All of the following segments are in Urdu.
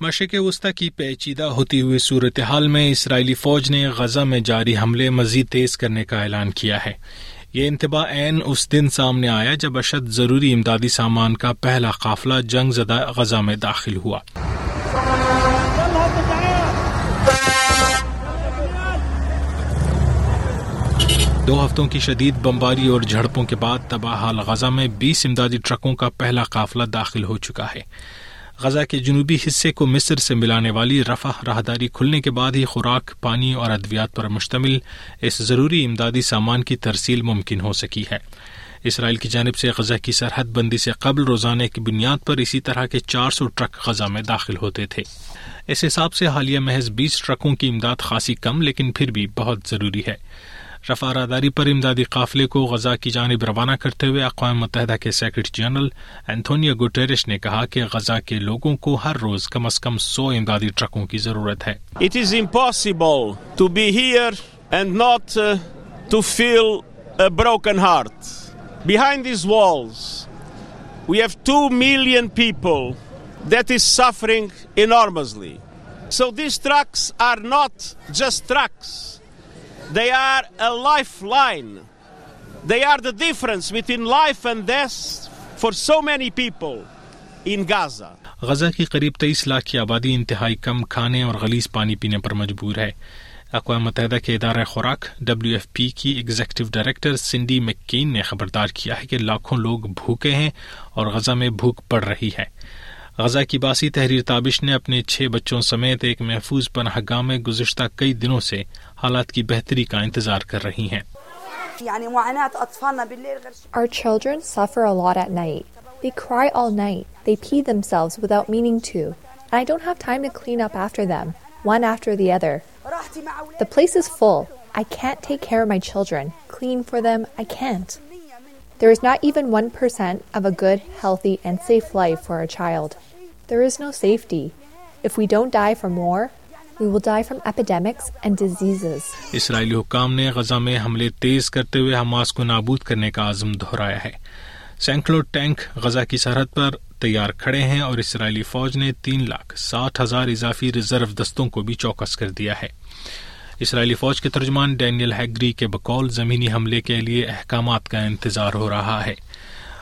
مشرق وسطی کی پیچیدہ ہوتی ہوئی صورتحال میں اسرائیلی فوج نے غزہ میں جاری حملے مزید تیز کرنے کا اعلان کیا ہے۔ یہ انتباہ عین اس دن سامنے آیا جب اشد ضروری امدادی سامان کا پہلا قافلہ جنگ زدہ غزہ میں داخل ہوا۔ دو ہفتوں کی شدید بمباری اور جھڑپوں کے بعد تباہ حال غزہ میں بیس امدادی ٹرکوں کا پہلا قافلہ داخل ہو چکا ہے۔ غزہ کے جنوبی حصے کو مصر سے ملانے والی رفح راہداری کھلنے کے بعد ہی خوراک، پانی اور ادویات پر مشتمل اس ضروری امدادی سامان کی ترسیل ممکن ہو سکی ہے۔ اسرائیل کی جانب سے غزہ کی سرحد بندی سے قبل روزانے کی بنیاد پر اسی طرح کے چار سو ٹرک غزہ میں داخل ہوتے تھے۔ اس حساب سے حالیہ محض بیس ٹرکوں کی امداد خاصی کم، لیکن پھر بھی بہت ضروری ہے۔ رفا راداری پر امدادی قافلے کو غزہ کی جانب روانہ کرتے ہوئے اقوام متحدہ کے سیکرٹری جنرل اینتھونیا گوٹیرش نے کہا کہ غزہ کے لوگوں کو ہر روز کم از کم سو امدادی ٹرکوں کی ضرورت ہے It is impossible to be here and not uh, to feel a broken heart. Behind these walls, we have two million people that is suffering enormously. So these trucks are not just trucks. They are a lifeline. They are the difference between life and death for so many people in Gaza. Gaza کی قریب تیئیس لاکھ کی آبادی انتہائی کم کھانے اور غلیظ پانی پینے پر مجبور ہے اقوام متحدہ کے ادارہ خوراک ڈبلیو ایف پی کی ایگزیکٹو ڈائریکٹر سنڈی مکین نے خبردار کیا ہے کہ لاکھوں لوگ بھوکے ہیں اور غزہ میں بھوک پڑ رہی ہے غزہ کی باسی تحریر تابش نے اپنے چھ بچوں سمیت ایک محفوظ پناہ گاہ میں گزشتہ کئی دنوں سے حالات کی بہتری کا انتظار کر رہی ہیں Our children suffer a lot at night. They cry all night. They pee themselves without meaning to. And I don't have time to clean up after them, one after the other. The place is full. I can't take care of my children. Clean for them, I can't. There is not even 1% of a good, healthy, and safe life for a child. There is no safety. If we don't die from war, we will die from epidemics and diseases. اسرائیلی حکام نے غزہ میں حملے تیز کرتے ہوئے حماس کو نابود کرنے کا عزم دہرایا ہے سینکڑوں ٹینک غزہ کی سرحد پر تیار کھڑے ہیں اور اسرائیلی فوج نے تین لاکھ ساٹھ ہزار اضافی ریزرو دستوں کو بھی چوکس کر دیا ہے اسرائیلی فوج کے ترجمان ڈینیل ہیگری کے بقول زمینی حملے کے لیے احکامات کا انتظار ہو رہا ہے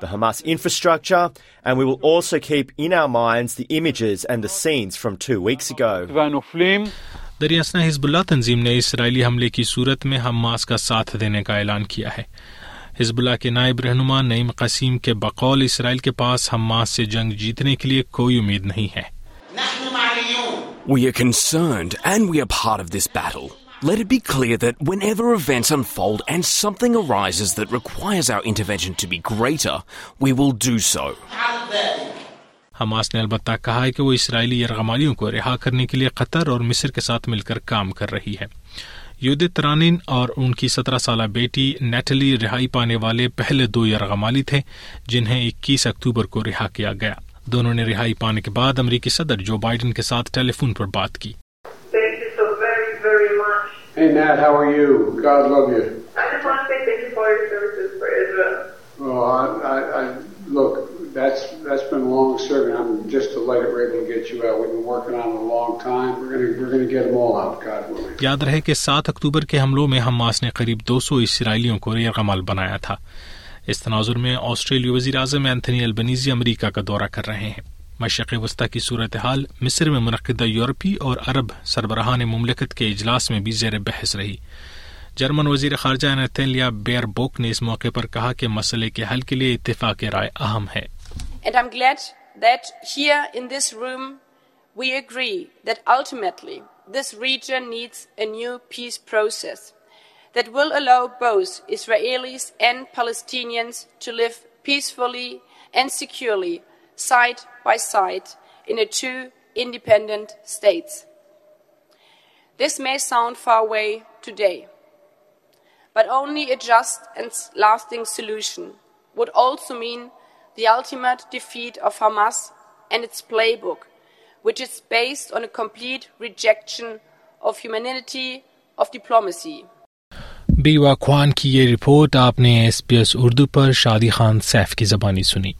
the Hamas infrastructure, and we will also keep in our minds the images and the scenes from two weeks ago. دریاسنا حزب اللہ تنظیم نے اسرائیلی حملے کی صورت میں حماس کا ساتھ دینے کا اعلان کیا ہے حزب اللہ کے نائب رہنما نعیم قسیم کے بقول اسرائیل کے پاس حماس سے جنگ جیتنے کے لیے کوئی امید نہیں ہے We are concerned and we are part of this battle. Let it be clear that whenever events unfold and something arises that requires our intervention to be greater, we will do so. Hamas نے البتہ کہا ہے کہ وہ اسرائیلی یرغمالیوں کو رہا کرنے کے لیے قطر اور مصر کے ساتھ مل کر کام کر رہی ہے۔ یودت ترانین اور ان کی سترہ سالہ بیٹی نیٹلی رہائی پانے والے پہلے دو یرغمالی تھے جنہیں اکیس اکتوبر کو رہا کیا گیا۔ دونوں نے رہائی پانے کے بعد امریکی صدر جو بائیڈن کے ساتھ ٹیلی فون پر بات کی۔ Hey Nat, how are you? God love you. I just want to say thank you for your services for Israel. Well, I, I, I look, that's that's been long serving. I'm just delighted we're able to get you out. We've been working on it a long time. We're gonna we're gonna get them all out, God willing. یاد رہے کہ سات اکتوبر کے حملوں میں حماس نے قریب دو سو اسرائیلیوں کو یرغمال بنایا تھا اس تناظر میں آسٹریلی وزیر اعظم اینتھنی البنیزی امریکہ کا دورہ کر رہے ہیں مشرق وسطی کی صورتحال مصر میں منعقدہ یورپی اور عرب سربراہان مملکت کے اجلاس میں بھی زیر بحث رہی جرمن وزیر خارجہ نیتنلیا بیئر بوک نے اس موقع پر کہا کہ مسئلے کے حل کے لیے اتفاق رائے اہم ہے And I'm glad that here in this room we agree that ultimately this region needs a new peace process that will allow both Israelis and Palestinians to live peacefully and securely side by side in a two independent states. This may sound far away today, but only a just and lasting solution would also mean the ultimate defeat of Hamas and its playbook, which is based on a complete rejection of humanity, of diplomacy. بیوا خوان کی یہ رپورٹ آپ نے ایس پی ایس اردو پر شادی خان سیف کی زبانی سنی